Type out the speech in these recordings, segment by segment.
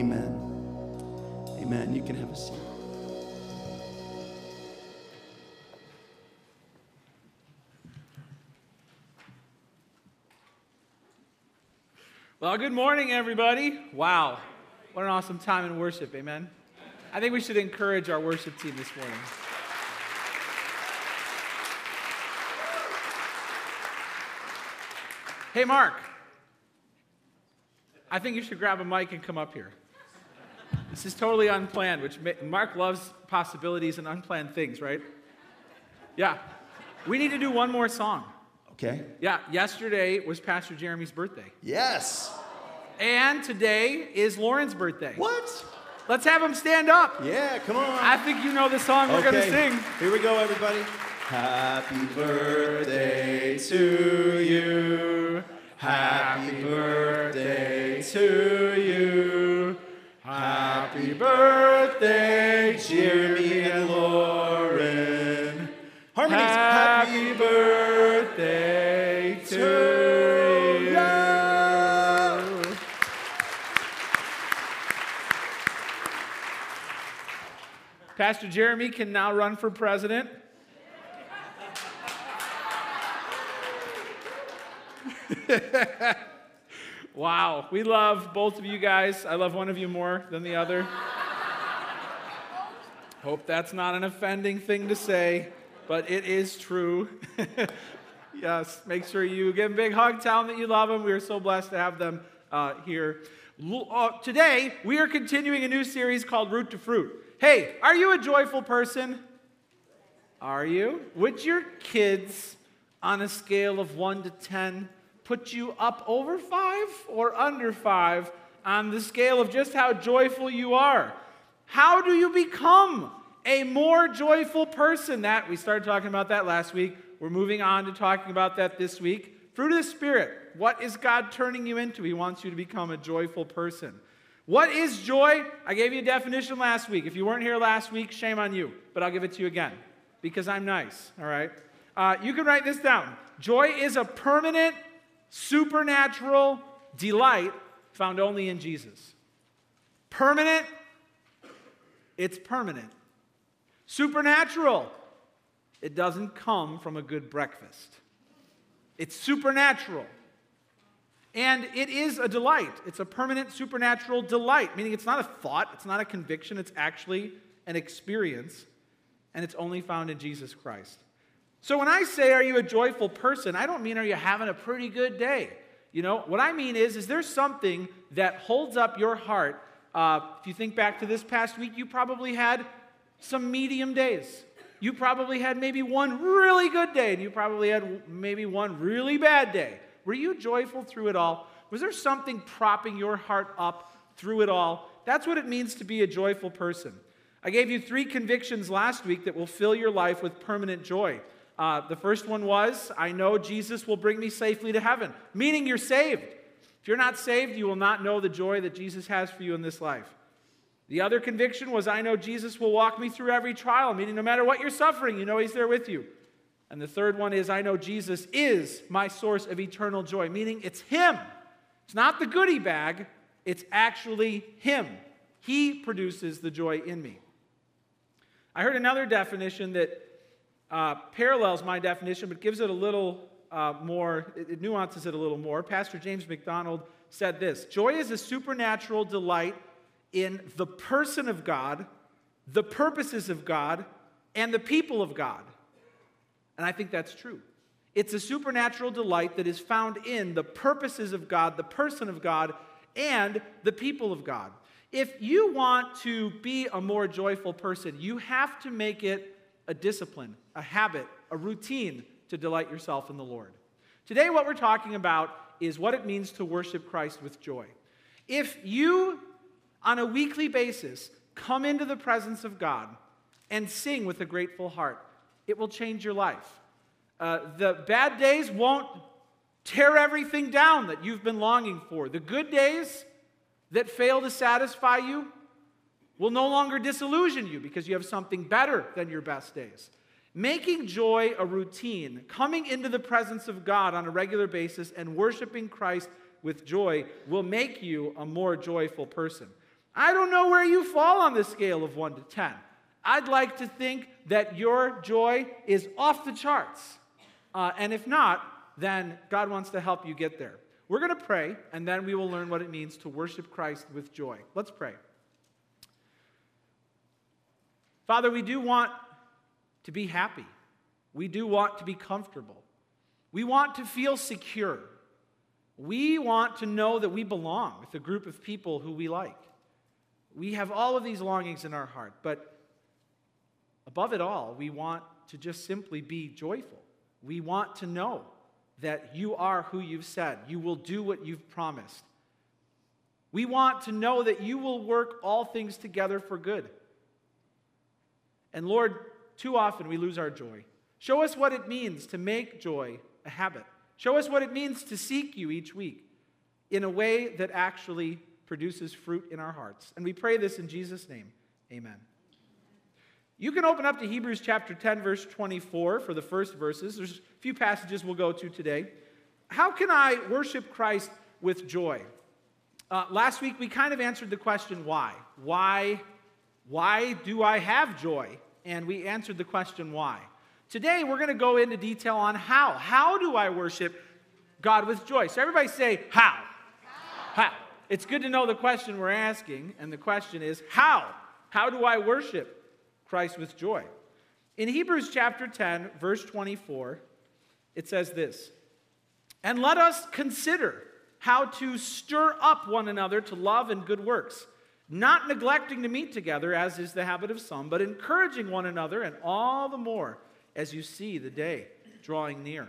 Amen. Amen. You can have a seat. Well, good morning, everybody. Wow, what an awesome time in worship. Amen. I think we should encourage our worship team this morning. Hey, Mark. I think you should grab a mic and come up here. This is totally unplanned, which Mark loves possibilities and unplanned things, right? Yeah. We need to do one more song. Okay? Yeah, yesterday was Pastor Jeremy's birthday. Yes. And today is Lauren's birthday. What? Let's have him stand up. Yeah, come on. I think you know the song we're going to sing. Here we go, everybody. Happy birthday to you. Happy birthday to you. Happy birthday, Jeremy and Lauren. Harmonies. Happy birthday to you. Pastor Jeremy can now run for president. wow, we love both of you guys. I love one of you more than the other. Hope that's not an offending thing to say, but it is true. yes, make sure you give big hug, tell them that you love them. We are so blessed to have them uh, here. Uh, today, we are continuing a new series called Root to Fruit. Hey, are you a joyful person? Are you? Would your kids, on a scale of 1 to 10, put you up over 5 or under 5 on the scale of just how joyful you are? How do you become a more joyful person? That we started talking about that last week. We're moving on to talking about that this week. Fruit of the Spirit. What is God turning you into? He wants you to become a joyful person. What is joy? I gave you a definition last week. If you weren't here last week, shame on you, but I'll give it to you again because I'm nice, all right? Uh, you can write this down. Joy is a permanent, supernatural delight found only in Jesus. Permanent, it's permanent. Supernatural, it doesn't come from a good breakfast. It's supernatural. And it is a delight. It's a permanent supernatural delight, meaning it's not a thought, it's not a conviction, it's actually an experience, and it's only found in Jesus Christ. So when I say, Are you a joyful person? I don't mean, Are you having a pretty good day? You know, what I mean is, Is there something that holds up your heart? Uh, if you think back to this past week, you probably had some medium days. You probably had maybe one really good day, and you probably had maybe one really bad day. Were you joyful through it all? Was there something propping your heart up through it all? That's what it means to be a joyful person. I gave you three convictions last week that will fill your life with permanent joy. Uh, the first one was, I know Jesus will bring me safely to heaven, meaning you're saved. If you're not saved, you will not know the joy that Jesus has for you in this life. The other conviction was, I know Jesus will walk me through every trial, meaning no matter what you're suffering, you know He's there with you. And the third one is, I know Jesus is my source of eternal joy, meaning it's Him. It's not the goodie bag, it's actually Him. He produces the joy in me. I heard another definition that uh, parallels my definition, but gives it a little uh, more, it, it nuances it a little more. Pastor James MacDonald said this Joy is a supernatural delight in the person of God, the purposes of God, and the people of God. And I think that's true. It's a supernatural delight that is found in the purposes of God, the person of God, and the people of God. If you want to be a more joyful person, you have to make it a discipline, a habit, a routine to delight yourself in the Lord. Today, what we're talking about is what it means to worship Christ with joy. If you, on a weekly basis, come into the presence of God and sing with a grateful heart, it will change your life. Uh, the bad days won't tear everything down that you've been longing for. The good days that fail to satisfy you will no longer disillusion you because you have something better than your best days. Making joy a routine, coming into the presence of God on a regular basis and worshiping Christ with joy will make you a more joyful person. I don't know where you fall on the scale of 1 to 10. I'd like to think that your joy is off the charts. Uh, and if not, then God wants to help you get there. We're going to pray, and then we will learn what it means to worship Christ with joy. Let's pray. Father, we do want to be happy. We do want to be comfortable. We want to feel secure. We want to know that we belong with a group of people who we like. We have all of these longings in our heart, but above it all, we want to just simply be joyful. We want to know that you are who you've said. You will do what you've promised. We want to know that you will work all things together for good. And Lord, too often we lose our joy. Show us what it means to make joy a habit. Show us what it means to seek you each week in a way that actually produces fruit in our hearts. And we pray this in Jesus' name. Amen. You can open up to Hebrews chapter 10, verse 24 for the first verses. There's a few passages we'll go to today. How can I worship Christ with joy? Uh, last week we kind of answered the question why. Why, why do I have joy? And we answered the question why. Today, we're going to go into detail on how. How do I worship God with joy? So, everybody say, how? How? how. It's good to know the question we're asking, and the question is, how? How do I worship Christ with joy? In Hebrews chapter 10, verse 24, it says this And let us consider how to stir up one another to love and good works, not neglecting to meet together, as is the habit of some, but encouraging one another, and all the more as you see the day drawing near.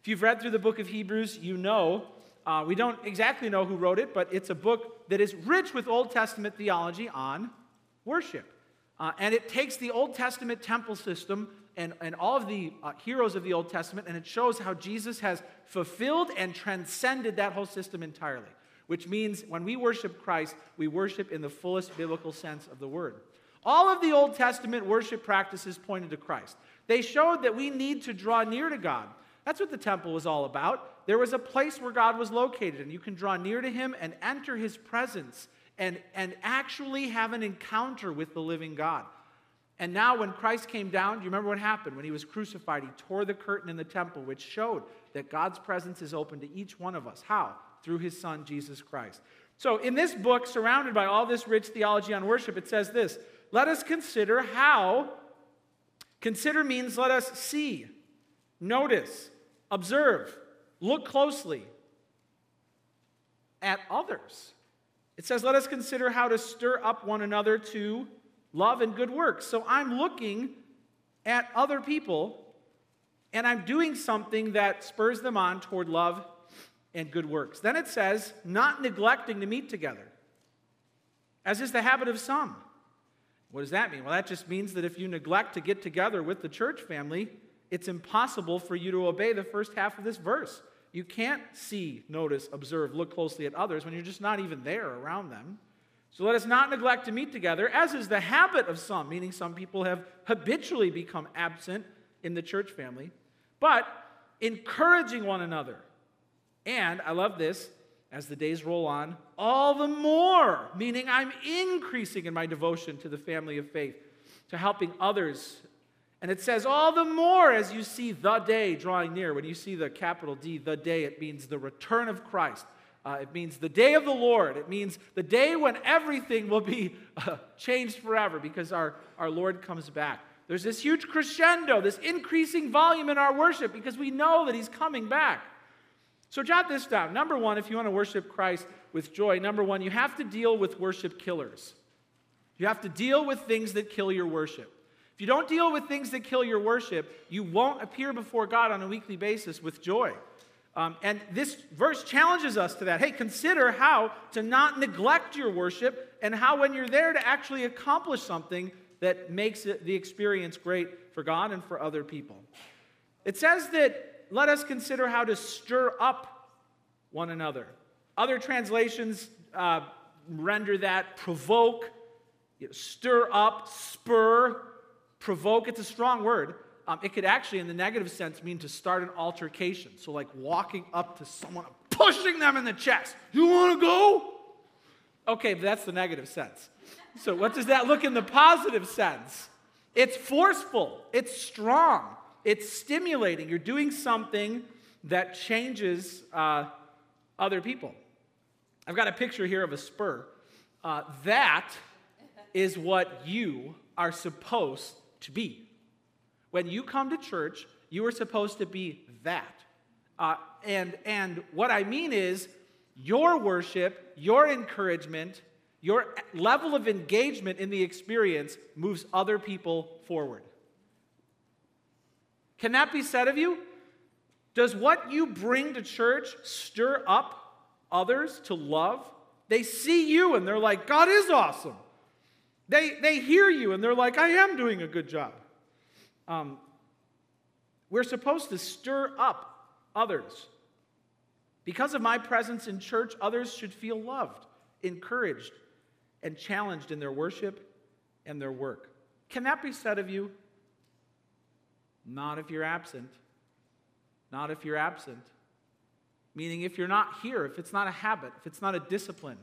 If you've read through the book of Hebrews, you know uh, we don't exactly know who wrote it, but it's a book that is rich with Old Testament theology on worship. Uh, and it takes the Old Testament temple system and, and all of the uh, heroes of the Old Testament, and it shows how Jesus has fulfilled and transcended that whole system entirely. Which means when we worship Christ, we worship in the fullest biblical sense of the word. All of the Old Testament worship practices pointed to Christ. They showed that we need to draw near to God. That's what the temple was all about. There was a place where God was located, and you can draw near to Him and enter His presence and, and actually have an encounter with the living God. And now, when Christ came down, do you remember what happened? When he was crucified, he tore the curtain in the temple, which showed that God's presence is open to each one of us. How? Through his son, Jesus Christ. So, in this book, surrounded by all this rich theology on worship, it says this Let us consider how Consider means let us see, notice, observe, look closely at others. It says, let us consider how to stir up one another to love and good works. So I'm looking at other people and I'm doing something that spurs them on toward love and good works. Then it says, not neglecting to meet together, as is the habit of some what does that mean? Well, that just means that if you neglect to get together with the church family, it's impossible for you to obey the first half of this verse. You can't see, notice, observe, look closely at others when you're just not even there around them. So let us not neglect to meet together, as is the habit of some, meaning some people have habitually become absent in the church family, but encouraging one another. And I love this, as the days roll on, all the more, meaning I'm increasing in my devotion to the family of faith, to helping others. And it says, all the more as you see the day drawing near. When you see the capital D, the day, it means the return of Christ. Uh, it means the day of the Lord. It means the day when everything will be uh, changed forever because our, our Lord comes back. There's this huge crescendo, this increasing volume in our worship because we know that He's coming back. So jot this down. Number one, if you want to worship Christ with joy, number one, you have to deal with worship killers. You have to deal with things that kill your worship. If you don't deal with things that kill your worship, you won't appear before God on a weekly basis with joy. Um, and this verse challenges us to that. Hey, consider how to not neglect your worship and how, when you're there, to actually accomplish something that makes it, the experience great for God and for other people. It says that let us consider how to stir up one another. Other translations uh, render that provoke, you know, stir up, spur, provoke. It's a strong word. Um, it could actually, in the negative sense, mean to start an altercation. So, like walking up to someone, pushing them in the chest. You want to go? Okay, but that's the negative sense. So, what does that look in the positive sense? It's forceful, it's strong, it's stimulating. You're doing something that changes uh, other people. I've got a picture here of a spur. Uh, that is what you are supposed to be. When you come to church, you are supposed to be that. Uh, and, and what I mean is, your worship, your encouragement, your level of engagement in the experience moves other people forward. Can that be said of you? Does what you bring to church stir up others to love? They see you and they're like, God is awesome. They, they hear you and they're like, I am doing a good job. Um, we're supposed to stir up others. Because of my presence in church, others should feel loved, encouraged, and challenged in their worship and their work. Can that be said of you? Not if you're absent. Not if you're absent. Meaning, if you're not here, if it's not a habit, if it's not a discipline,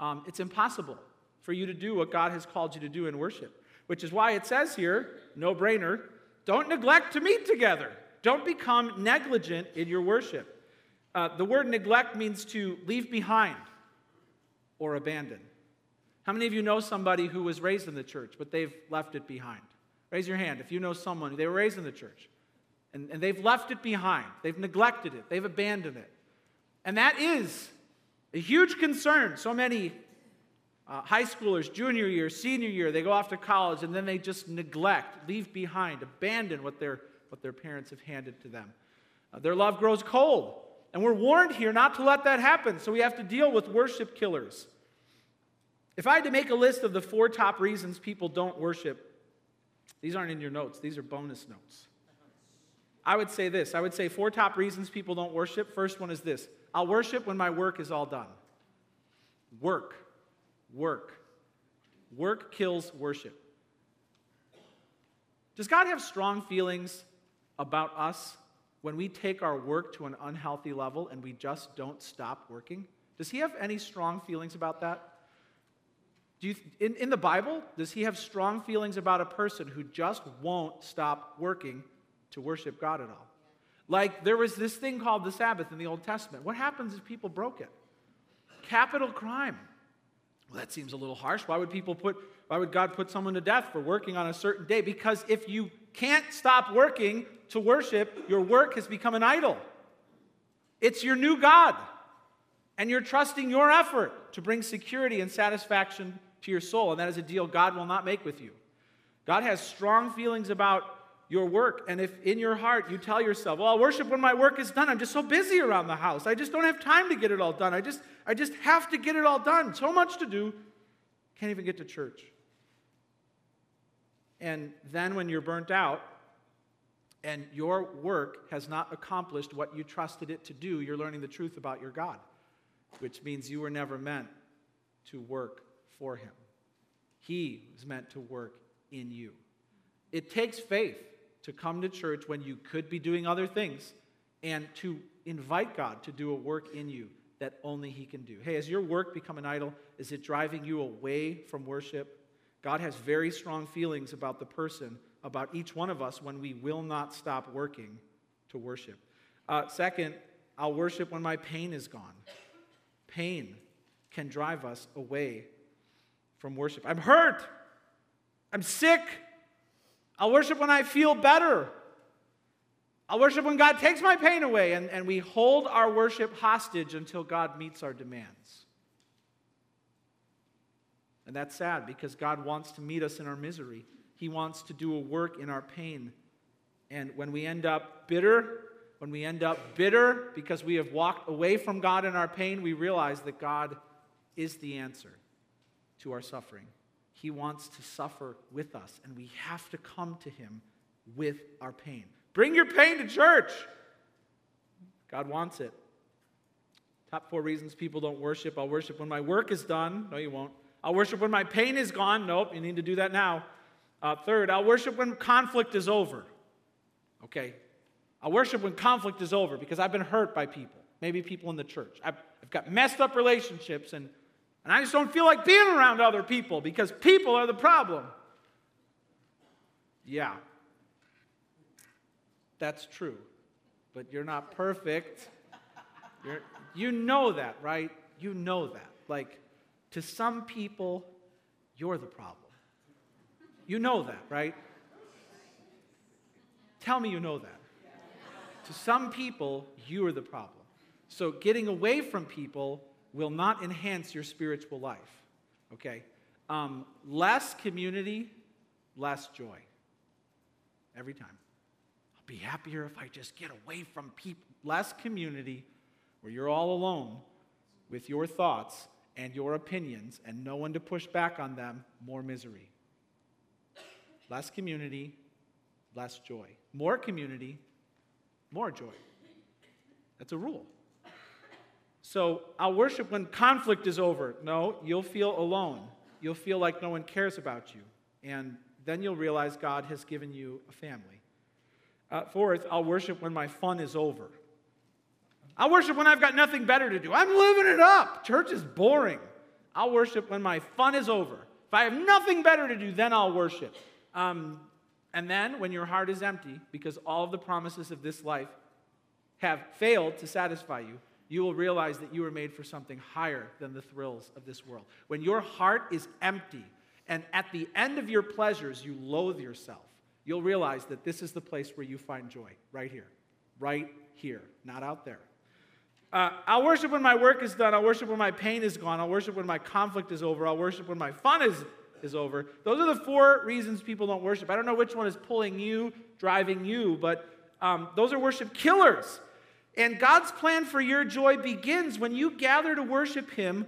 um, it's impossible for you to do what God has called you to do in worship. Which is why it says here, no brainer, don't neglect to meet together. Don't become negligent in your worship. Uh, the word neglect means to leave behind or abandon. How many of you know somebody who was raised in the church, but they've left it behind? Raise your hand if you know someone, they were raised in the church, and, and they've left it behind. They've neglected it, they've abandoned it. And that is a huge concern. So many uh, high schoolers, junior year, senior year, they go off to college and then they just neglect, leave behind, abandon what their, what their parents have handed to them. Uh, their love grows cold. And we're warned here not to let that happen. So we have to deal with worship killers. If I had to make a list of the four top reasons people don't worship, these aren't in your notes, these are bonus notes. I would say this I would say four top reasons people don't worship. First one is this I'll worship when my work is all done. Work, work. Work kills worship. Does God have strong feelings about us when we take our work to an unhealthy level and we just don't stop working? Does He have any strong feelings about that? Do you, in, in the Bible, does he have strong feelings about a person who just won't stop working to worship God at all? Like there was this thing called the Sabbath in the Old Testament. What happens if people broke it? Capital crime. Well, that seems a little harsh. Why would people put, why would God put someone to death for working on a certain day? Because if you can't stop working to worship, your work has become an idol. It's your new God. And you're trusting your effort to bring security and satisfaction to your soul, and that is a deal God will not make with you. God has strong feelings about your work, and if in your heart you tell yourself, "Well, I'll worship when my work is done. I'm just so busy around the house. I just don't have time to get it all done. I just I just have to get it all done. So much to do. Can't even get to church." And then when you're burnt out, and your work has not accomplished what you trusted it to do, you're learning the truth about your God, which means you were never meant to work for him. He was meant to work in you. It takes faith to come to church when you could be doing other things and to invite God to do a work in you that only He can do. Hey, has your work become an idol? Is it driving you away from worship? God has very strong feelings about the person, about each one of us, when we will not stop working to worship. Uh, second, I'll worship when my pain is gone. Pain can drive us away from worship. I'm hurt. I'm sick. I'll worship when I feel better. I'll worship when God takes my pain away. And, and we hold our worship hostage until God meets our demands. And that's sad because God wants to meet us in our misery. He wants to do a work in our pain. And when we end up bitter, when we end up bitter because we have walked away from God in our pain, we realize that God is the answer to our suffering. He wants to suffer with us, and we have to come to Him with our pain. Bring your pain to church. God wants it. Top four reasons people don't worship. I'll worship when my work is done. No, you won't. I'll worship when my pain is gone. Nope, you need to do that now. Uh, third, I'll worship when conflict is over. Okay. I'll worship when conflict is over because I've been hurt by people, maybe people in the church. I've, I've got messed up relationships, and And I just don't feel like being around other people because people are the problem. Yeah, that's true. But you're not perfect. You're, you know that, right? You know that. Like, to some people, you're the problem. You know that, right? Tell me you know that. To some people, you are the problem. So, getting away from people will not enhance your spiritual life. Okay? Um, less community, less joy. Every time. I'll be happier if I just get away from people. Less community, where you're all alone with your thoughts and your opinions and no one to push back on them, more misery. Less community, less joy. More community, more joy. That's a rule. So I'll worship when conflict is over. No, you'll feel alone. You'll feel like no one cares about you. And then you'll realize God has given you a family. Uh, fourth, I'll worship when my fun is over. I'll worship when I've got nothing better to do. I'm living it up. Church is boring. I'll worship when my fun is over. If I have nothing better to do, then I'll worship. Um, and then when your heart is empty, because all of the promises of this life have failed to satisfy you, you will realize that you were made for something higher than the thrills of this world. When your heart is empty, and at the end of your pleasures, you loathe yourself, you'll realize that this is the place where you find joy, right here, right here, not out there. Uh, I'll worship when my work is done. I'll worship when my pain is gone. I'll worship when my conflict is over. I'll worship when my fun is, is over. Those are the four reasons people don't worship. I don't know which one is pulling you, driving you, but um, those are worship killers. And God's plan for your joy begins when you gather to worship Him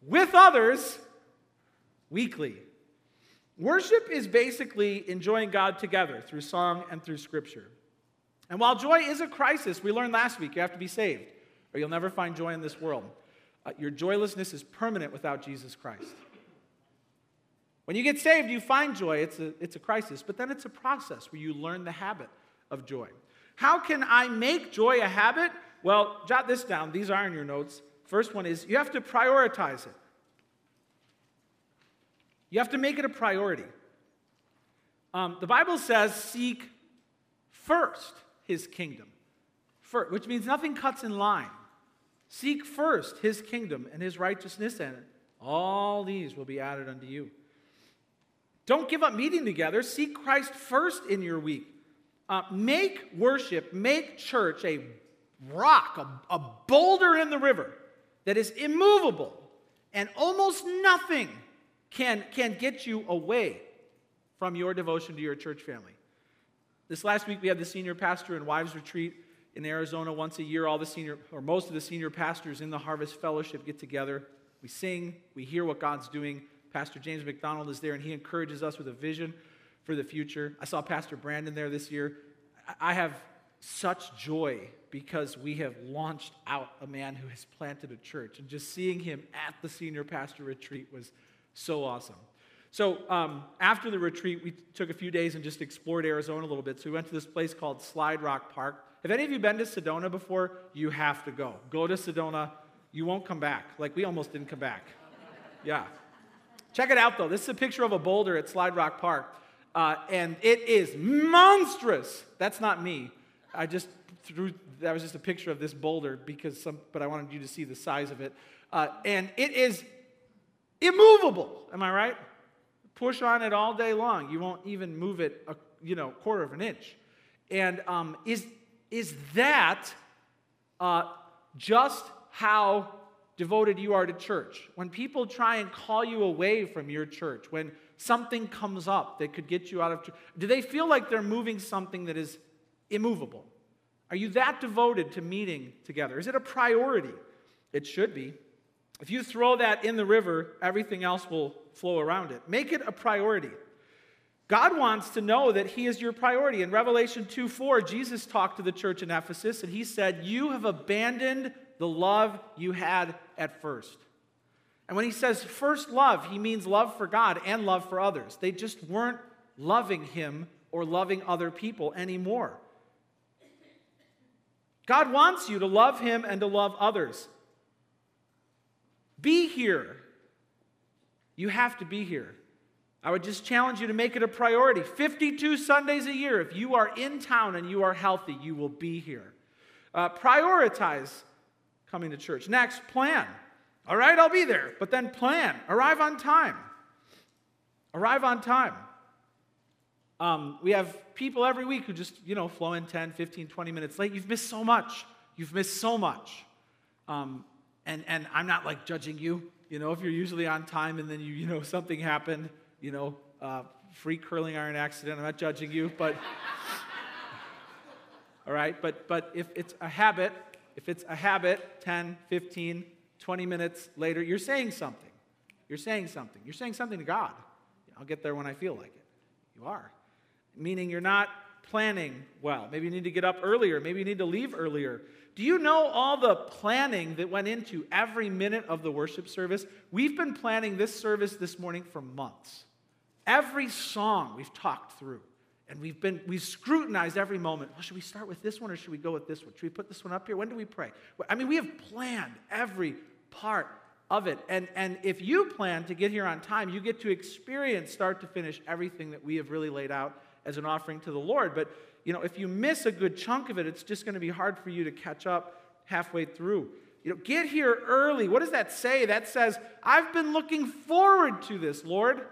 with others weekly. Worship is basically enjoying God together through song and through scripture. And while joy is a crisis, we learned last week you have to be saved or you'll never find joy in this world. Uh, your joylessness is permanent without Jesus Christ. When you get saved, you find joy. It's a, it's a crisis, but then it's a process where you learn the habit of joy. How can I make joy a habit? Well, jot this down. These are in your notes. First one is you have to prioritize it. You have to make it a priority. Um, the Bible says, seek first his kingdom, first, which means nothing cuts in line. Seek first his kingdom and his righteousness, and all these will be added unto you. Don't give up meeting together. Seek Christ first in your week. Uh, make worship, make church a rock, a, a boulder in the river that is immovable, and almost nothing can, can get you away from your devotion to your church family. This last week, we had the senior pastor and wives retreat in Arizona once a year. All the senior, or most of the senior pastors in the Harvest Fellowship get together. We sing, we hear what God's doing. Pastor James MacDonald is there, and he encourages us with a vision for the future. I saw Pastor Brandon there this year. I have such joy because we have launched out a man who has planted a church. And just seeing him at the senior pastor retreat was so awesome. So um, after the retreat, we took a few days and just explored Arizona a little bit. So we went to this place called Slide Rock Park. Have any of you been to Sedona before? You have to go. Go to Sedona. You won't come back. Like we almost didn't come back. Yeah. Check it out though. This is a picture of a boulder at Slide Rock Park. Uh, and it is monstrous. That's not me. I just threw, that was just a picture of this boulder because some, but I wanted you to see the size of it. Uh, and it is immovable. Am I right? Push on it all day long. You won't even move it a you know quarter of an inch. And um, is is that uh, just how devoted you are to church? When people try and call you away from your church, when something comes up that could get you out of do they feel like they're moving something that is immovable? Are you that devoted to meeting together? Is it a priority? It should be. If you throw that in the river, everything else will flow around it. Make it a priority. God wants to know that He is your priority. In Revelation 2 4, Jesus talked to the church in Ephesus and He said, You have abandoned the love you had at first. And when He says first love, He means love for God and love for others. They just weren't loving Him or loving other people anymore. God wants you to love Him and to love others. Be here You have to be here. I would just challenge you to make it a priority. 52 Sundays a year. If you are in town and you are healthy, you will be here. Uh, prioritize coming to church. Next, plan. All right, I'll be there, but then plan. Arrive on time. Arrive on time. Um, we have people every week who just, you know, flow in 10, 15, 20 minutes late. You've missed so much. You've missed so much. Um, and, and I'm not like judging you. You know, if you're usually on time and then you, you know, something happened, you know, uh, free curling iron accident, I'm not judging you, but, all right, but, but if it's a habit, if it's a habit, 10, 15, 20 minutes later, you're saying something. You're saying something. You're saying something to God. I'll get there when I feel like it. You are. Meaning you're not planning well. Maybe you need to get up earlier. Maybe you need to leave earlier. Do you know all the planning that went into every minute of the worship service? We've been planning this service this morning for months. Every song we've talked through. And we've been we've scrutinized every moment. Well, should we start with this one or should we go with this one? Should we put this one up here? When do we pray? I mean, we have planned every part of it. And, and if you plan to get here on time, you get to experience start to finish everything that we have really laid out as an offering to the Lord. But you know, if you miss a good chunk of it, it's just going to be hard for you to catch up halfway through. You know, get here early. What does that say? That says, I've been looking forward to this, Lord.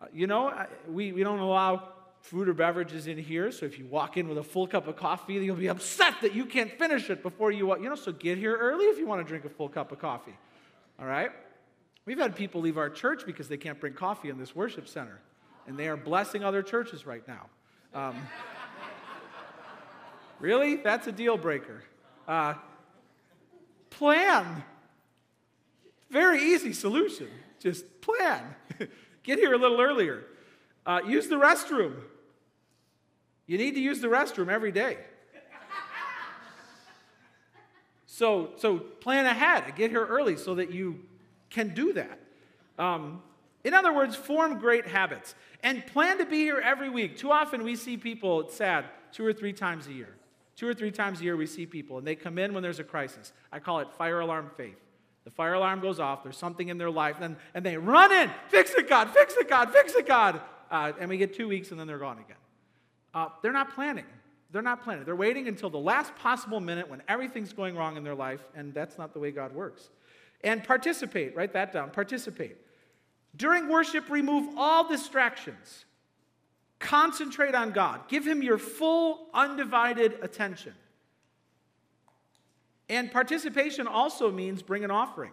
Uh, you know, I, we, we don't allow food or beverages in here. So if you walk in with a full cup of coffee, you'll be upset that you can't finish it before you, you know, so get here early if you want to drink a full cup of coffee. All right? We've had people leave our church because they can't bring coffee in this worship center, and they are blessing other churches right now. Um, really? That's a deal breaker. Uh, plan. Very easy solution. Just plan. Get here a little earlier. Uh, use the restroom. You need to use the restroom every day. So, so plan ahead. Get here early so that you can do that. Um, in other words, form great habits and plan to be here every week. Too often we see people, it's sad, two or three times a year. Two or three times a year we see people and they come in when there's a crisis. I call it fire alarm faith. The fire alarm goes off, there's something in their life, and, and they run in, fix it, God, fix it, God, fix it, God. Uh, and we get two weeks and then they're gone again. Uh, they're not planning. They're not planning. They're waiting until the last possible minute when everything's going wrong in their life, and that's not the way God works. And participate, write that down, participate. During worship, remove all distractions. Concentrate on God. Give Him your full, undivided attention. And participation also means bring an offering.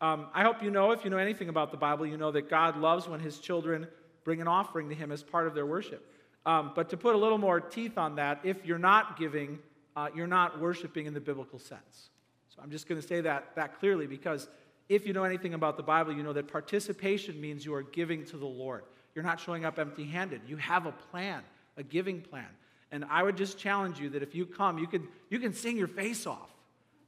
Um, I hope you know, if you know anything about the Bible, you know that God loves when His children bring an offering to Him as part of their worship. Um, but to put a little more teeth on that, if you're not giving, uh, you're not worshiping in the biblical sense. So I'm just going to say that, that clearly because if you know anything about the Bible, you know that participation means you are giving to the Lord. You're not showing up empty handed. You have a plan, a giving plan. And I would just challenge you that if you come, you can, you can sing your face off.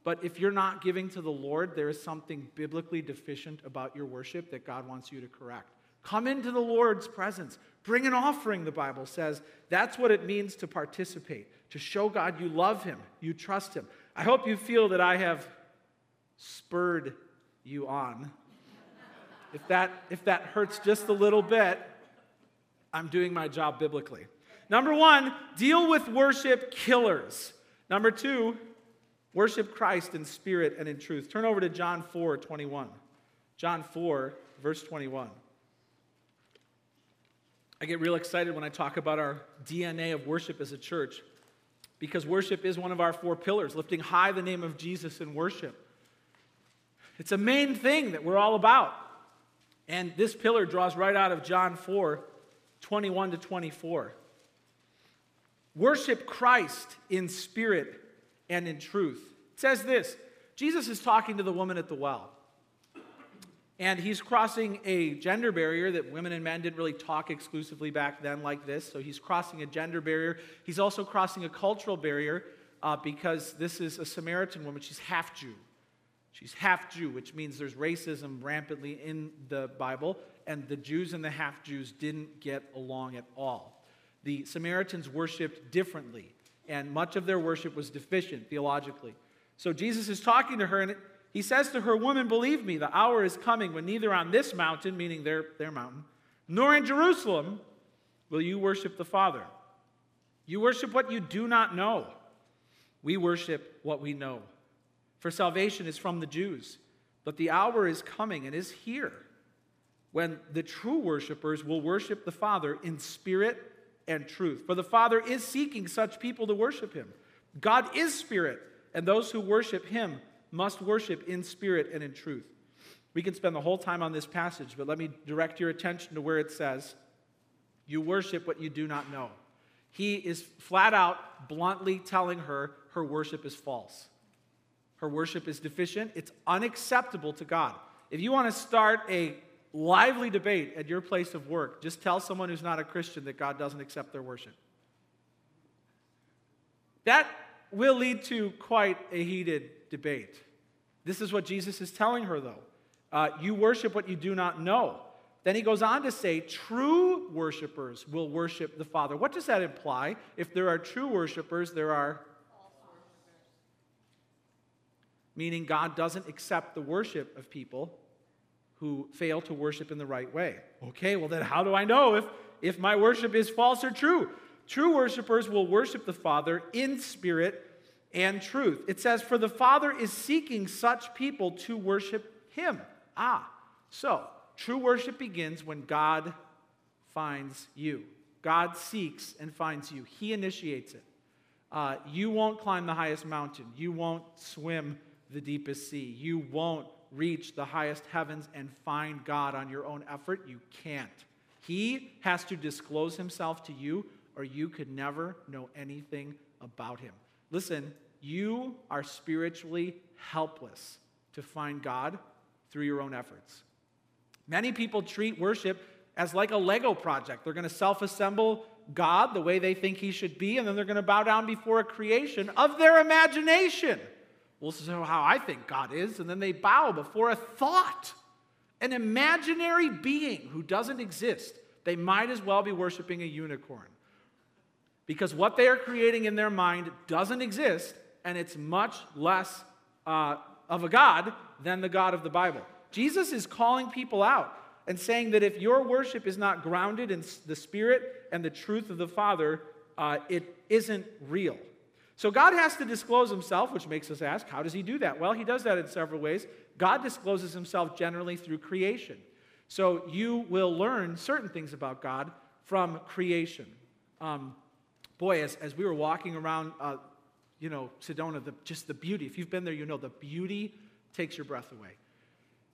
But if you're not giving to the Lord, there is something biblically deficient about your worship that God wants you to correct. Come into the Lord's presence. Bring an offering, the Bible says. That's what it means to participate, to show God you love Him, you trust Him. I hope you feel that I have spurred you on. If that, if that hurts just a little bit, I'm doing my job biblically. Number one, deal with worship killers. Number two, worship Christ in spirit and in truth. Turn over to John 4 21. John 4, verse 21. I get real excited when I talk about our DNA of worship as a church because worship is one of our four pillars, lifting high the name of Jesus in worship. It's a main thing that we're all about. And this pillar draws right out of John 4 21 to 24. Worship Christ in spirit and in truth. It says this Jesus is talking to the woman at the well. And he's crossing a gender barrier that women and men didn't really talk exclusively back then like this. So he's crossing a gender barrier. He's also crossing a cultural barrier uh, because this is a Samaritan woman. She's half Jew. She's half Jew, which means there's racism rampantly in the Bible, and the Jews and the half Jews didn't get along at all. The Samaritans worshiped differently, and much of their worship was deficient theologically. So Jesus is talking to her, and he says to her, Woman, believe me, the hour is coming when neither on this mountain, meaning their, their mountain, nor in Jerusalem will you worship the Father. You worship what you do not know. We worship what we know. For salvation is from the Jews. But the hour is coming and is here when the true worshipers will worship the Father in spirit and truth. For the Father is seeking such people to worship him. God is spirit, and those who worship him must worship in spirit and in truth. We can spend the whole time on this passage, but let me direct your attention to where it says, You worship what you do not know. He is flat out, bluntly telling her her worship is false. Her worship is deficient. It's unacceptable to God. If you want to start a lively debate at your place of work, just tell someone who's not a Christian that God doesn't accept their worship. That will lead to quite a heated debate. This is what Jesus is telling her, though. Uh, you worship what you do not know. Then he goes on to say, true worshipers will worship the Father. What does that imply? If there are true worshipers, there are. Meaning, God doesn't accept the worship of people who fail to worship in the right way. Okay, well, then how do I know if, if my worship is false or true? True worshipers will worship the Father in spirit and truth. It says, For the Father is seeking such people to worship him. Ah, so true worship begins when God finds you. God seeks and finds you, He initiates it. Uh, you won't climb the highest mountain, you won't swim the deepest sea, you won't reach the highest heavens and find God on your own effort. You can't. He has to disclose Himself to you, or you could never know anything about Him. Listen, you are spiritually helpless to find God through your own efforts. Many people treat worship as like a Lego project. They're going to self assemble God the way they think He should be, and then they're going to bow down before a creation of their imagination. Well, this is how I think God is. And then they bow before a thought, an imaginary being who doesn't exist. They might as well be worshiping a unicorn because what they are creating in their mind doesn't exist, and it's much less uh, of a God than the God of the Bible. Jesus is calling people out and saying that if your worship is not grounded in the Spirit and the truth of the Father, uh, it isn't real. So God has to disclose himself, which makes us ask, how does he do that? Well, he does that in several ways. God discloses himself generally through creation. So you will learn certain things about God from creation. Um, boy, as, as we were walking around, uh, you know, Sedona, the, just the beauty, if you've been there, you know the beauty takes your breath away.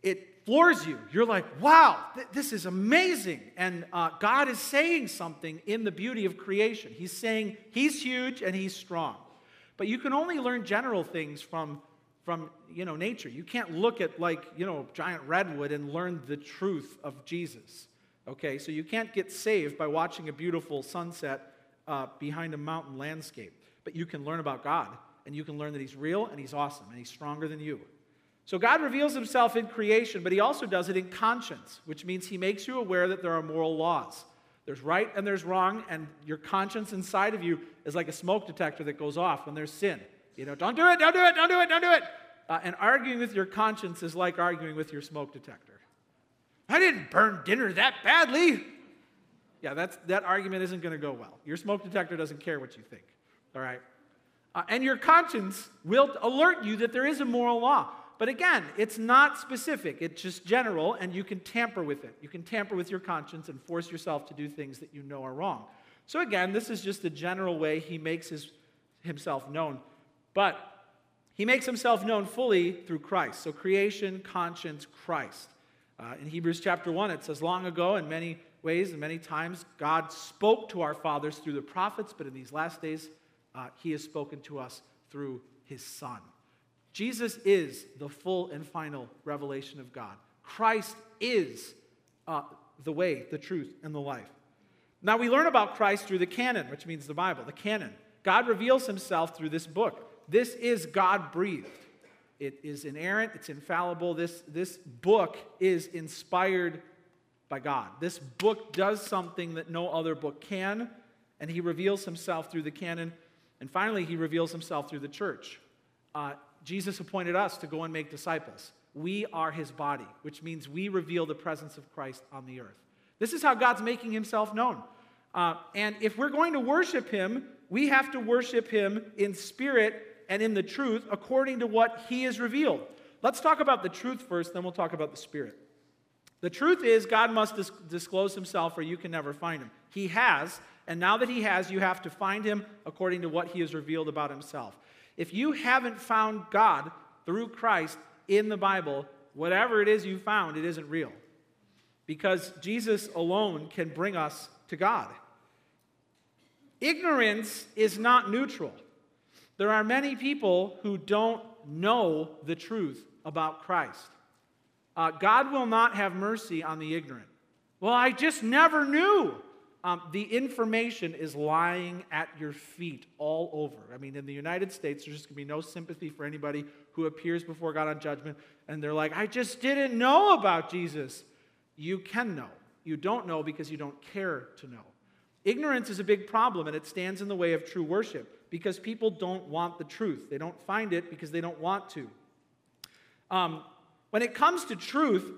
It floors you. You're like, wow, th- this is amazing. And uh, God is saying something in the beauty of creation. He's saying he's huge and he's strong. But you can only learn general things from, from you know, nature. You can't look at, like, you know, giant redwood and learn the truth of Jesus. Okay, so you can't get saved by watching a beautiful sunset uh, behind a mountain landscape. But you can learn about God, and you can learn that He's real and He's awesome and He's stronger than you. So God reveals Himself in creation, but He also does it in conscience, which means He makes you aware that there are moral laws. There's right and there's wrong, and your conscience inside of you is like a smoke detector that goes off when there's sin. You know, don't do it, don't do it, don't do it, don't do it. Uh, and arguing with your conscience is like arguing with your smoke detector. I didn't burn dinner that badly. Yeah, that's, that argument isn't going to go well. Your smoke detector doesn't care what you think, all right? Uh, and your conscience will alert you that there is a moral law. But again, it's not specific, it's just general, and you can tamper with it. You can tamper with your conscience and force yourself to do things that you know are wrong. So again, this is just the general way he makes his, himself known. But he makes himself known fully through Christ. So creation, conscience, Christ. Uh, in Hebrews chapter 1, it says, Long ago, in many ways and many times, God spoke to our fathers through the prophets, but in these last days, uh, he has spoken to us through his Son. Jesus is the full and final revelation of God. Christ is uh, the way, the truth, and the life. Now we learn about Christ through the canon, which means the Bible, the canon. God reveals himself through this book. This is God breathed. It is inerrant, it's infallible. This, this book is inspired by God. This book does something that no other book can, and he reveals himself through the canon. And finally, he reveals himself through the church. Uh, Jesus appointed us to go and make disciples. We are his body, which means we reveal the presence of Christ on the earth. This is how God's making himself known. Uh, and if we're going to worship him, we have to worship him in spirit and in the truth according to what he has revealed. Let's talk about the truth first, then we'll talk about the spirit. The truth is, God must dis- disclose himself or you can never find him. He has, and now that he has, you have to find him according to what he has revealed about himself. If you haven't found God through Christ in the Bible, whatever it is you found, it isn't real. Because Jesus alone can bring us to God. Ignorance is not neutral. There are many people who don't know the truth about Christ. Uh, God will not have mercy on the ignorant. Well, I just never knew. Um, the information is lying at your feet all over. I mean, in the United States, there's just going to be no sympathy for anybody who appears before God on judgment and they're like, I just didn't know about Jesus. You can know. You don't know because you don't care to know. Ignorance is a big problem and it stands in the way of true worship because people don't want the truth. They don't find it because they don't want to. Um, when it comes to truth,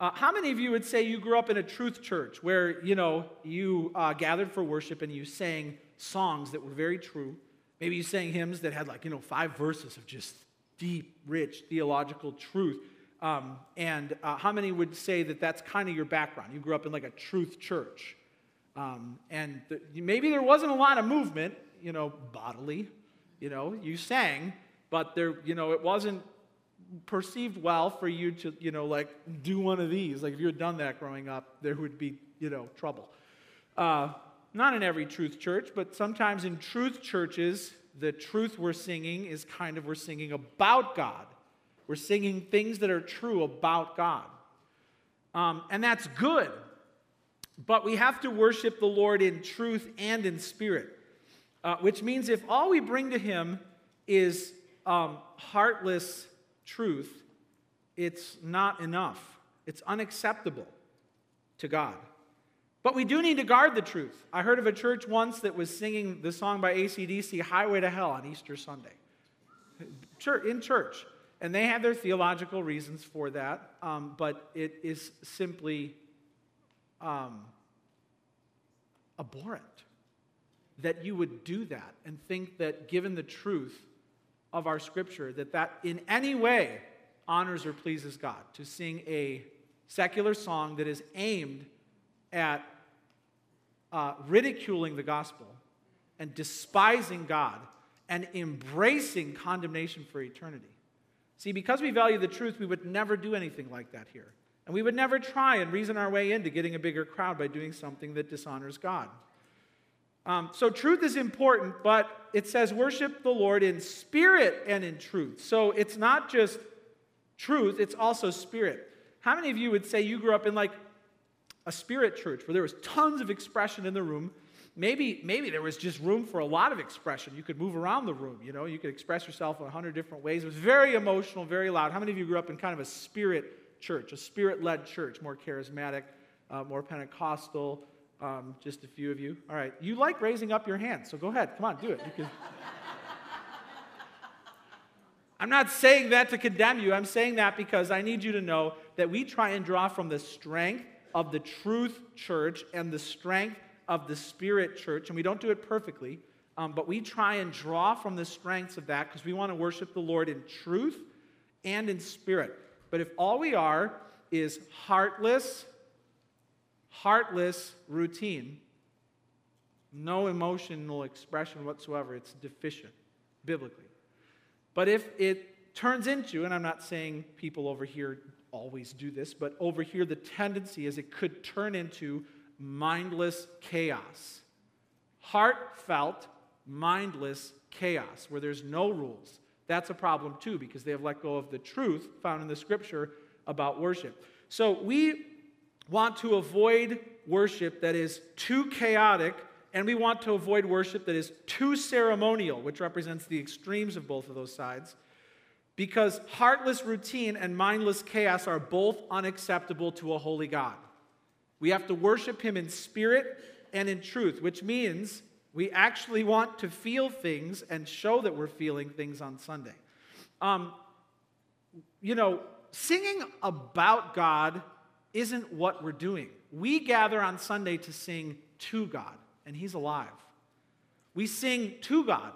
uh, how many of you would say you grew up in a truth church where, you know, you uh, gathered for worship and you sang songs that were very true? Maybe you sang hymns that had like, you know, five verses of just deep, rich theological truth. Um, and uh, how many would say that that's kind of your background? You grew up in like a truth church. Um, and maybe there wasn't a lot of movement, you know, bodily. You know, you sang, but there, you know, it wasn't perceived well for you to, you know, like do one of these. Like if you had done that growing up, there would be, you know, trouble. Uh, not in every truth church, but sometimes in truth churches, the truth we're singing is kind of we're singing about God. We're singing things that are true about God. Um, and that's good. But we have to worship the Lord in truth and in spirit, uh, which means if all we bring to Him is um, heartless truth, it's not enough. It's unacceptable to God. But we do need to guard the truth. I heard of a church once that was singing the song by ACDC, Highway to Hell, on Easter Sunday. In church. And they had their theological reasons for that, um, but it is simply um, abhorrent that you would do that and think that given the truth of our scripture that that in any way honors or pleases God to sing a secular song that is aimed at uh, ridiculing the gospel and despising God and embracing condemnation for eternity. See, because we value the truth, we would never do anything like that here. And we would never try and reason our way into getting a bigger crowd by doing something that dishonors God. Um, so, truth is important, but it says worship the Lord in spirit and in truth. So, it's not just truth, it's also spirit. How many of you would say you grew up in like a spirit church where there was tons of expression in the room? Maybe, maybe there was just room for a lot of expression. You could move around the room, you know, you could express yourself in a hundred different ways. It was very emotional, very loud. How many of you grew up in kind of a spirit church, a spirit led church, more charismatic, uh, more Pentecostal? Um, just a few of you. All right. You like raising up your hand, so go ahead. Come on, do it. Can... I'm not saying that to condemn you. I'm saying that because I need you to know that we try and draw from the strength of the truth church and the strength of the spirit church, and we don't do it perfectly, um, but we try and draw from the strengths of that because we want to worship the Lord in truth and in spirit. But if all we are is heartless, heartless routine, no emotional expression whatsoever. It's deficient biblically. But if it turns into, and I'm not saying people over here always do this, but over here the tendency is it could turn into mindless chaos. Heartfelt, mindless chaos where there's no rules. That's a problem too because they have let go of the truth found in the scripture about worship. So we want to avoid worship that is too chaotic, and we want to avoid worship that is too ceremonial, which represents the extremes of both of those sides, because heartless routine and mindless chaos are both unacceptable to a holy God. We have to worship Him in spirit and in truth, which means we actually want to feel things and show that we're feeling things on Sunday. Um, you know, singing about God isn't what we're doing. We gather on Sunday to sing to God, and He's alive. We sing to God.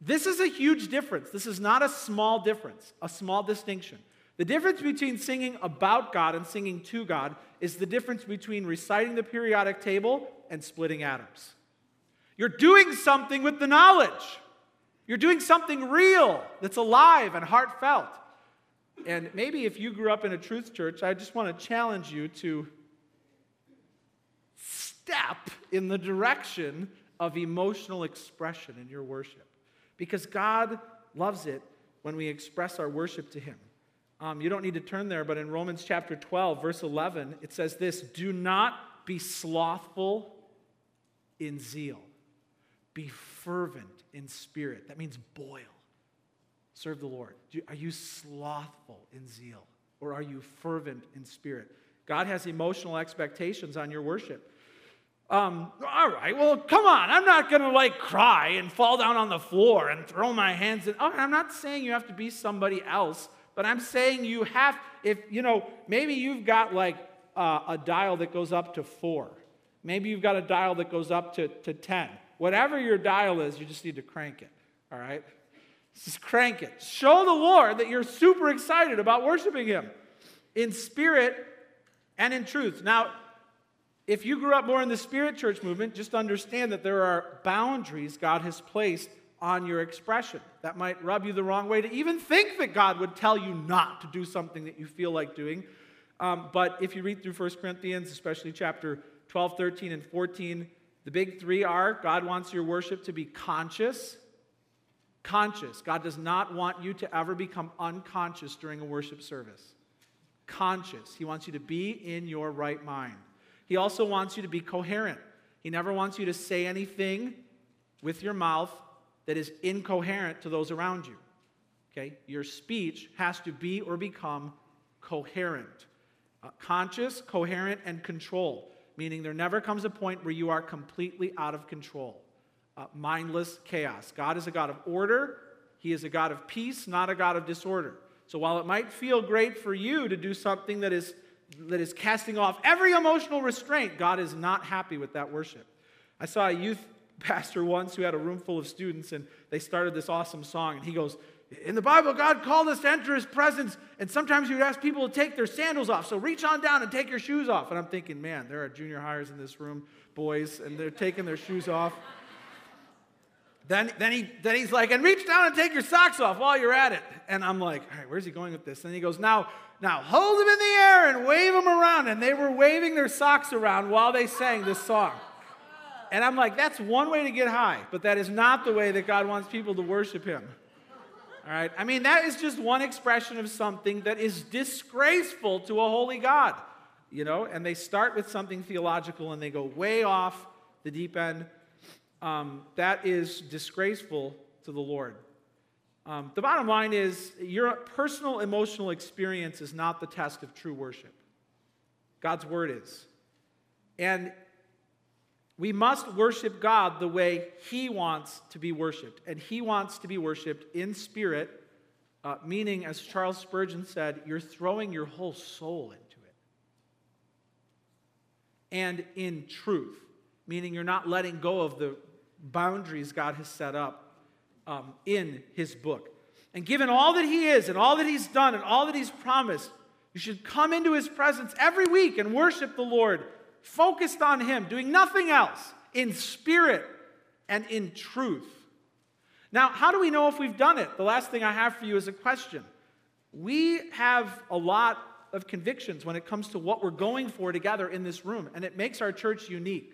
This is a huge difference. This is not a small difference, a small distinction. The difference between singing about God and singing to God is the difference between reciting the periodic table and splitting atoms. You're doing something with the knowledge. You're doing something real that's alive and heartfelt. And maybe if you grew up in a truth church, I just want to challenge you to step in the direction of emotional expression in your worship. Because God loves it when we express our worship to Him. Um, you don't need to turn there, but in Romans chapter 12, verse 11, it says this Do not be slothful in zeal, be fervent in spirit. That means boil. Serve the Lord. Are you slothful in zeal or are you fervent in spirit? God has emotional expectations on your worship. Um, all right, well, come on. I'm not going to like cry and fall down on the floor and throw my hands in. Oh, I'm not saying you have to be somebody else, but I'm saying you have, if, you know, maybe you've got like uh, a dial that goes up to four. Maybe you've got a dial that goes up to, to 10. Whatever your dial is, you just need to crank it, all right? Just crank it. Show the Lord that you're super excited about worshiping Him in spirit and in truth. Now, if you grew up more in the Spirit Church movement, just understand that there are boundaries God has placed on your expression. That might rub you the wrong way to even think that God would tell you not to do something that you feel like doing. Um, but if you read through 1 Corinthians, especially chapter 12, 13, and 14, the big three are God wants your worship to be conscious. Conscious. God does not want you to ever become unconscious during a worship service. Conscious. He wants you to be in your right mind. He also wants you to be coherent. He never wants you to say anything with your mouth that is incoherent to those around you. Okay? Your speech has to be or become coherent. Uh, conscious, coherent, and control, meaning there never comes a point where you are completely out of control. Uh, mindless chaos. God is a God of order, He is a God of peace, not a God of disorder. So while it might feel great for you to do something that is that is casting off every emotional restraint, God is not happy with that worship. I saw a youth pastor once who had a room full of students, and they started this awesome song, and he goes, in the Bible, God called us to enter his presence, and sometimes he would ask people to take their sandals off. So reach on down and take your shoes off. And I'm thinking, man, there are junior hires in this room, boys, and they're taking their shoes off. Then, then, he, then he's like, and reach down and take your socks off while you're at it. And I'm like, all right, where's he going with this? And he goes, now now hold them in the air and wave them around. And they were waving their socks around while they sang this song. And I'm like, that's one way to get high, but that is not the way that God wants people to worship Him. All right? I mean, that is just one expression of something that is disgraceful to a holy God, you know? And they start with something theological and they go way off the deep end. Um, that is disgraceful to the Lord. Um, the bottom line is your personal emotional experience is not the test of true worship. God's word is. And we must worship God the way He wants to be worshiped. And He wants to be worshiped in spirit, uh, meaning, as Charles Spurgeon said, you're throwing your whole soul into it. And in truth, meaning you're not letting go of the boundaries God has set up um, in his book. And given all that he is and all that he's done and all that he's promised, you should come into his presence every week and worship the Lord, focused on him, doing nothing else, in spirit and in truth. Now, how do we know if we've done it? The last thing I have for you is a question. We have a lot of convictions when it comes to what we're going for together in this room, and it makes our church unique.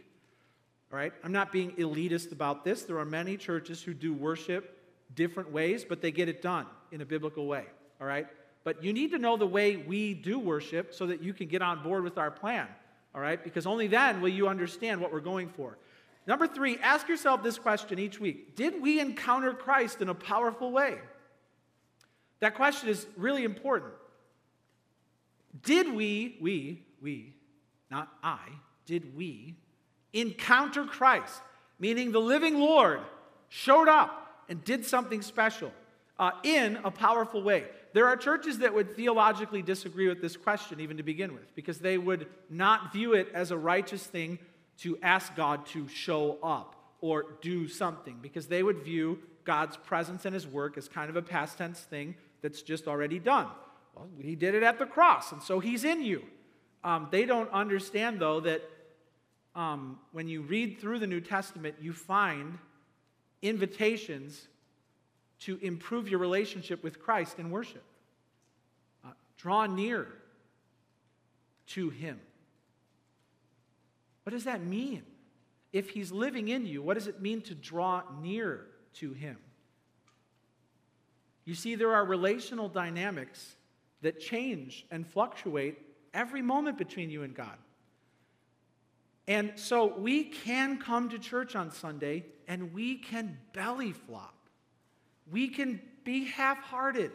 Right? I'm not being elitist about this. There are many churches who do worship different ways, but they get it done in a biblical way. All right? But you need to know the way we do worship so that you can get on board with our plan. All right? Because only then will you understand what we're going for. Number three, ask yourself this question each week Did we encounter Christ in a powerful way? That question is really important. Did we, we, we, not I, did we encounter Christ, meaning the living Lord showed up and did something special uh, in a powerful way. There are churches that would theologically disagree with this question, even to begin with, because they would not view it as a righteous thing to ask God to show up or do something, because they would view God's presence and his work as kind of a past tense thing that's just already done. Well, he did it at the cross, and so he's in you. Um, they don't understand, though, that um, when you read through the New Testament, you find invitations to improve your relationship with Christ in worship. Uh, draw near to Him. What does that mean? If He's living in you, what does it mean to draw near to Him? You see, there are relational dynamics that change and fluctuate every moment between you and God. And so we can come to church on Sunday and we can belly flop. We can be half hearted.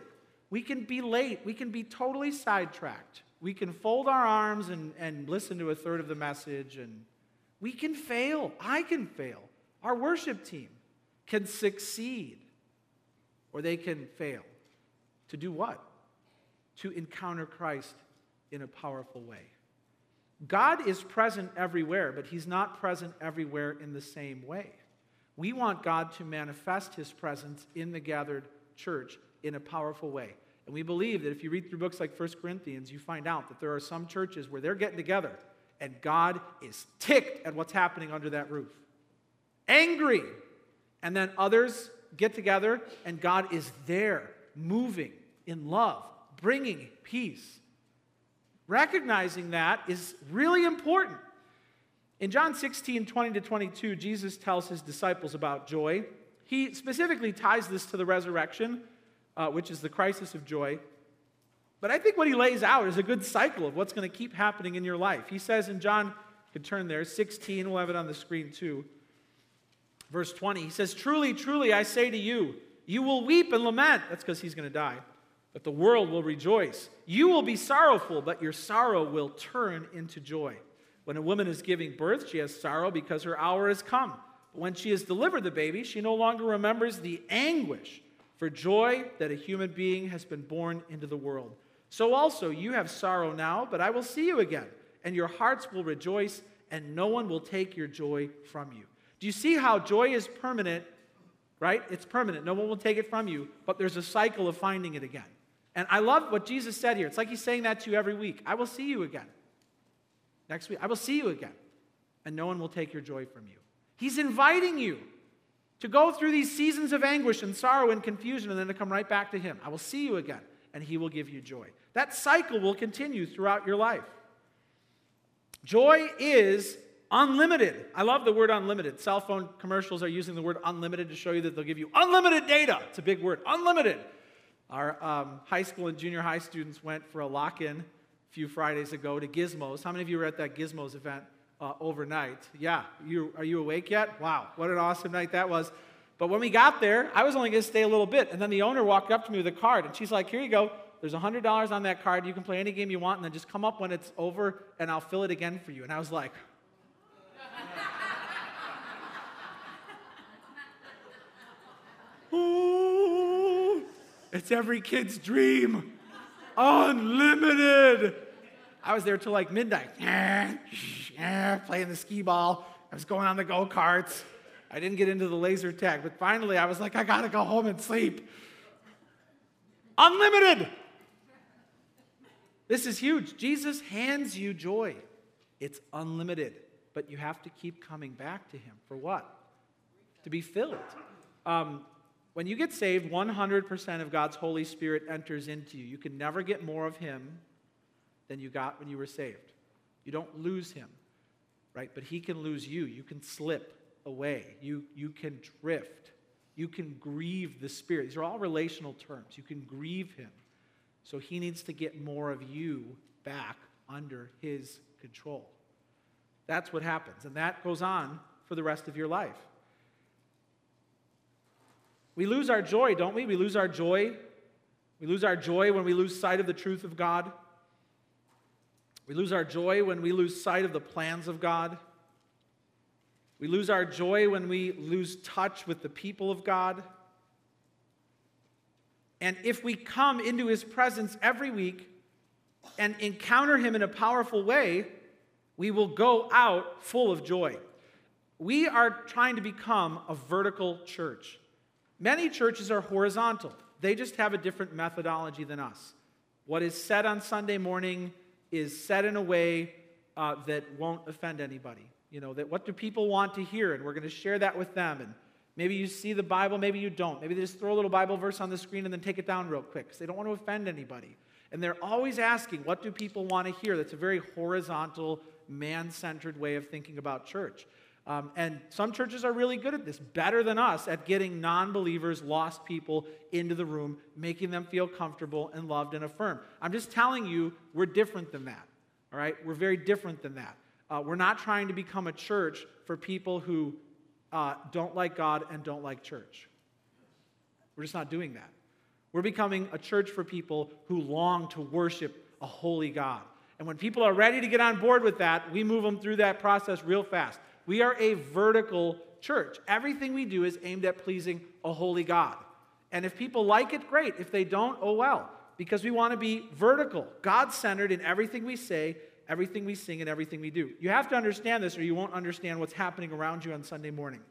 We can be late. We can be totally sidetracked. We can fold our arms and, and listen to a third of the message, and we can fail. I can fail. Our worship team can succeed, or they can fail. To do what? To encounter Christ in a powerful way. God is present everywhere, but He's not present everywhere in the same way. We want God to manifest his presence in the gathered church in a powerful way. And we believe that if you read through books like 1 Corinthians, you find out that there are some churches where they're getting together and God is ticked at what's happening under that roof. Angry. And then others get together and God is there, moving in love, bringing peace. Recognizing that is really important. In John 16, 20 to 22, Jesus tells his disciples about joy. He specifically ties this to the resurrection, uh, which is the crisis of joy. But I think what he lays out is a good cycle of what's going to keep happening in your life. He says in John, you can turn there, 16, we'll have it on the screen too. Verse 20, he says, Truly, truly, I say to you, you will weep and lament. That's because he's going to die. But the world will rejoice. You will be sorrowful, but your sorrow will turn into joy. When a woman is giving birth, she has sorrow because her hour has come. But when she has delivered the baby, she no longer remembers the anguish for joy that a human being has been born into the world. So also you have sorrow now, but I will see you again, and your hearts will rejoice, and no one will take your joy from you. Do you see how joy is permanent, right? It's permanent. No one will take it from you, but there's a cycle of finding it again. And I love what Jesus said here. It's like he's saying that to you every week. I will see you again next week. I will see you again, and no one will take your joy from you. He's inviting you to go through these seasons of anguish and sorrow and confusion and then to come right back to Him. I will see you again, and He will give you joy. That cycle will continue throughout your life. Joy is unlimited. I love the word unlimited. Cell phone commercials are using the word unlimited to show you that they'll give you unlimited data. It's a big word, unlimited. Our um, high school and junior high students went for a lock in a few Fridays ago to Gizmos. How many of you were at that Gizmos event uh, overnight? Yeah, you, are you awake yet? Wow, what an awesome night that was. But when we got there, I was only going to stay a little bit. And then the owner walked up to me with a card, and she's like, Here you go. There's $100 on that card. You can play any game you want, and then just come up when it's over, and I'll fill it again for you. And I was like, Ooh, it's every kid's dream unlimited. I was there till like midnight, playing the skee ball. I was going on the go karts. I didn't get into the laser tag, but finally I was like, I gotta go home and sleep. Unlimited. This is huge. Jesus hands you joy. It's unlimited, but you have to keep coming back to Him. For what? To be filled. Um, when you get saved, 100% of God's Holy Spirit enters into you. You can never get more of Him than you got when you were saved. You don't lose Him, right? But He can lose you. You can slip away. You, you can drift. You can grieve the Spirit. These are all relational terms. You can grieve Him. So He needs to get more of you back under His control. That's what happens. And that goes on for the rest of your life. We lose our joy, don't we? We lose our joy. We lose our joy when we lose sight of the truth of God. We lose our joy when we lose sight of the plans of God. We lose our joy when we lose touch with the people of God. And if we come into his presence every week and encounter him in a powerful way, we will go out full of joy. We are trying to become a vertical church. Many churches are horizontal, they just have a different methodology than us. What is said on Sunday morning is said in a way uh, that won't offend anybody. You know, that what do people want to hear? And we're going to share that with them. And maybe you see the Bible, maybe you don't. Maybe they just throw a little Bible verse on the screen and then take it down real quick because they don't want to offend anybody. And they're always asking, what do people want to hear? That's a very horizontal, man centered way of thinking about church. Um, and some churches are really good at this, better than us, at getting non believers, lost people into the room, making them feel comfortable and loved and affirmed. I'm just telling you, we're different than that. All right? We're very different than that. Uh, we're not trying to become a church for people who uh, don't like God and don't like church. We're just not doing that. We're becoming a church for people who long to worship a holy God. And when people are ready to get on board with that, we move them through that process real fast. We are a vertical church. Everything we do is aimed at pleasing a holy God. And if people like it, great. If they don't, oh well. Because we want to be vertical, God centered in everything we say, everything we sing, and everything we do. You have to understand this, or you won't understand what's happening around you on Sunday morning.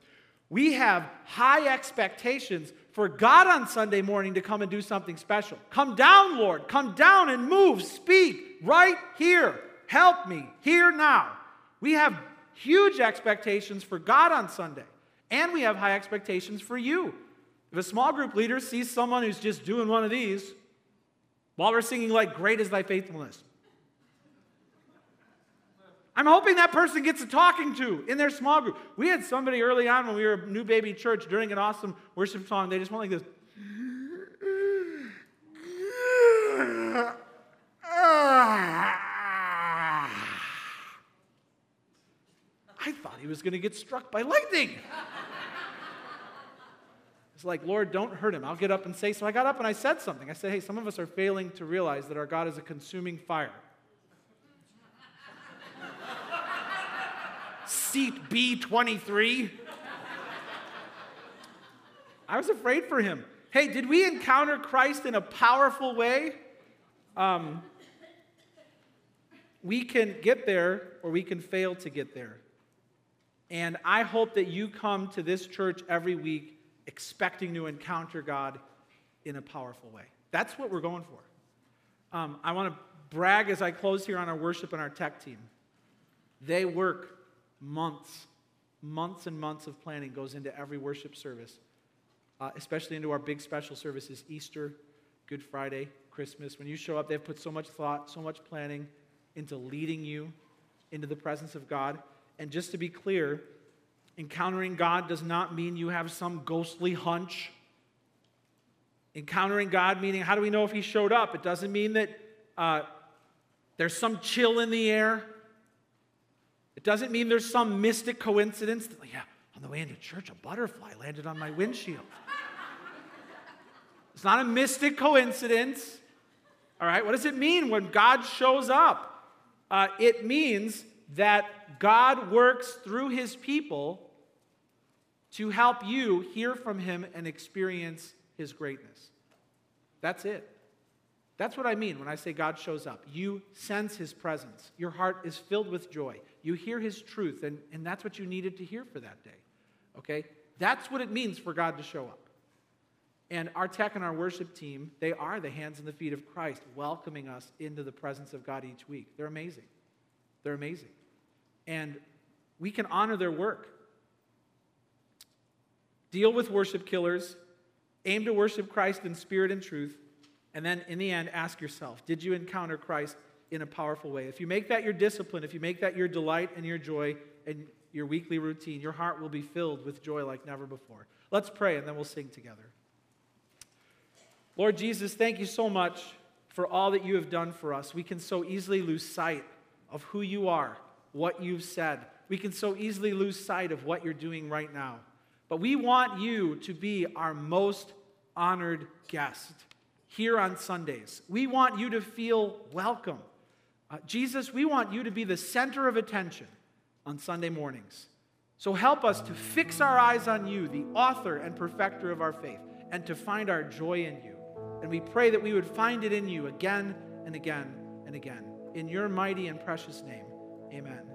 We have high expectations for God on Sunday morning to come and do something special. Come down, Lord. Come down and move. Speak right here. Help me here now. We have huge expectations for God on Sunday, and we have high expectations for you. If a small group leader sees someone who's just doing one of these while we're singing, like, Great is thy faithfulness, I'm hoping that person gets a talking to in their small group. We had somebody early on when we were a new baby church during an awesome worship song, they just went like this. I thought he was going to get struck by lightning. It's like, Lord, don't hurt him. I'll get up and say. So I got up and I said something. I said, hey, some of us are failing to realize that our God is a consuming fire. Seat B23. I was afraid for him. Hey, did we encounter Christ in a powerful way? Um, we can get there or we can fail to get there. And I hope that you come to this church every week expecting to encounter God in a powerful way. That's what we're going for. Um, I want to brag as I close here on our worship and our tech team. They work months, months and months of planning goes into every worship service, uh, especially into our big special services Easter, Good Friday, Christmas. When you show up, they've put so much thought, so much planning into leading you into the presence of God. And just to be clear, encountering God does not mean you have some ghostly hunch. Encountering God meaning, how do we know if He showed up? It doesn't mean that uh, there's some chill in the air. It doesn't mean there's some mystic coincidence. That, yeah, on the way into church, a butterfly landed on my windshield. it's not a mystic coincidence. All right, what does it mean when God shows up? Uh, it means that God works through his people to help you hear from him and experience his greatness. That's it. That's what I mean when I say God shows up. You sense his presence, your heart is filled with joy. You hear his truth, and, and that's what you needed to hear for that day. Okay? That's what it means for God to show up. And our tech and our worship team, they are the hands and the feet of Christ, welcoming us into the presence of God each week. They're amazing. They're amazing and we can honor their work. Deal with worship killers, aim to worship Christ in spirit and truth, and then in the end, ask yourself Did you encounter Christ in a powerful way? If you make that your discipline, if you make that your delight and your joy and your weekly routine, your heart will be filled with joy like never before. Let's pray and then we'll sing together. Lord Jesus, thank you so much for all that you have done for us. We can so easily lose sight of who you are what you've said. We can so easily lose sight of what you're doing right now. But we want you to be our most honored guest here on Sundays. We want you to feel welcome. Uh, Jesus, we want you to be the center of attention on Sunday mornings. So help us to fix our eyes on you, the author and perfecter of our faith, and to find our joy in you. And we pray that we would find it in you again and again and again. In your mighty and precious name, amen.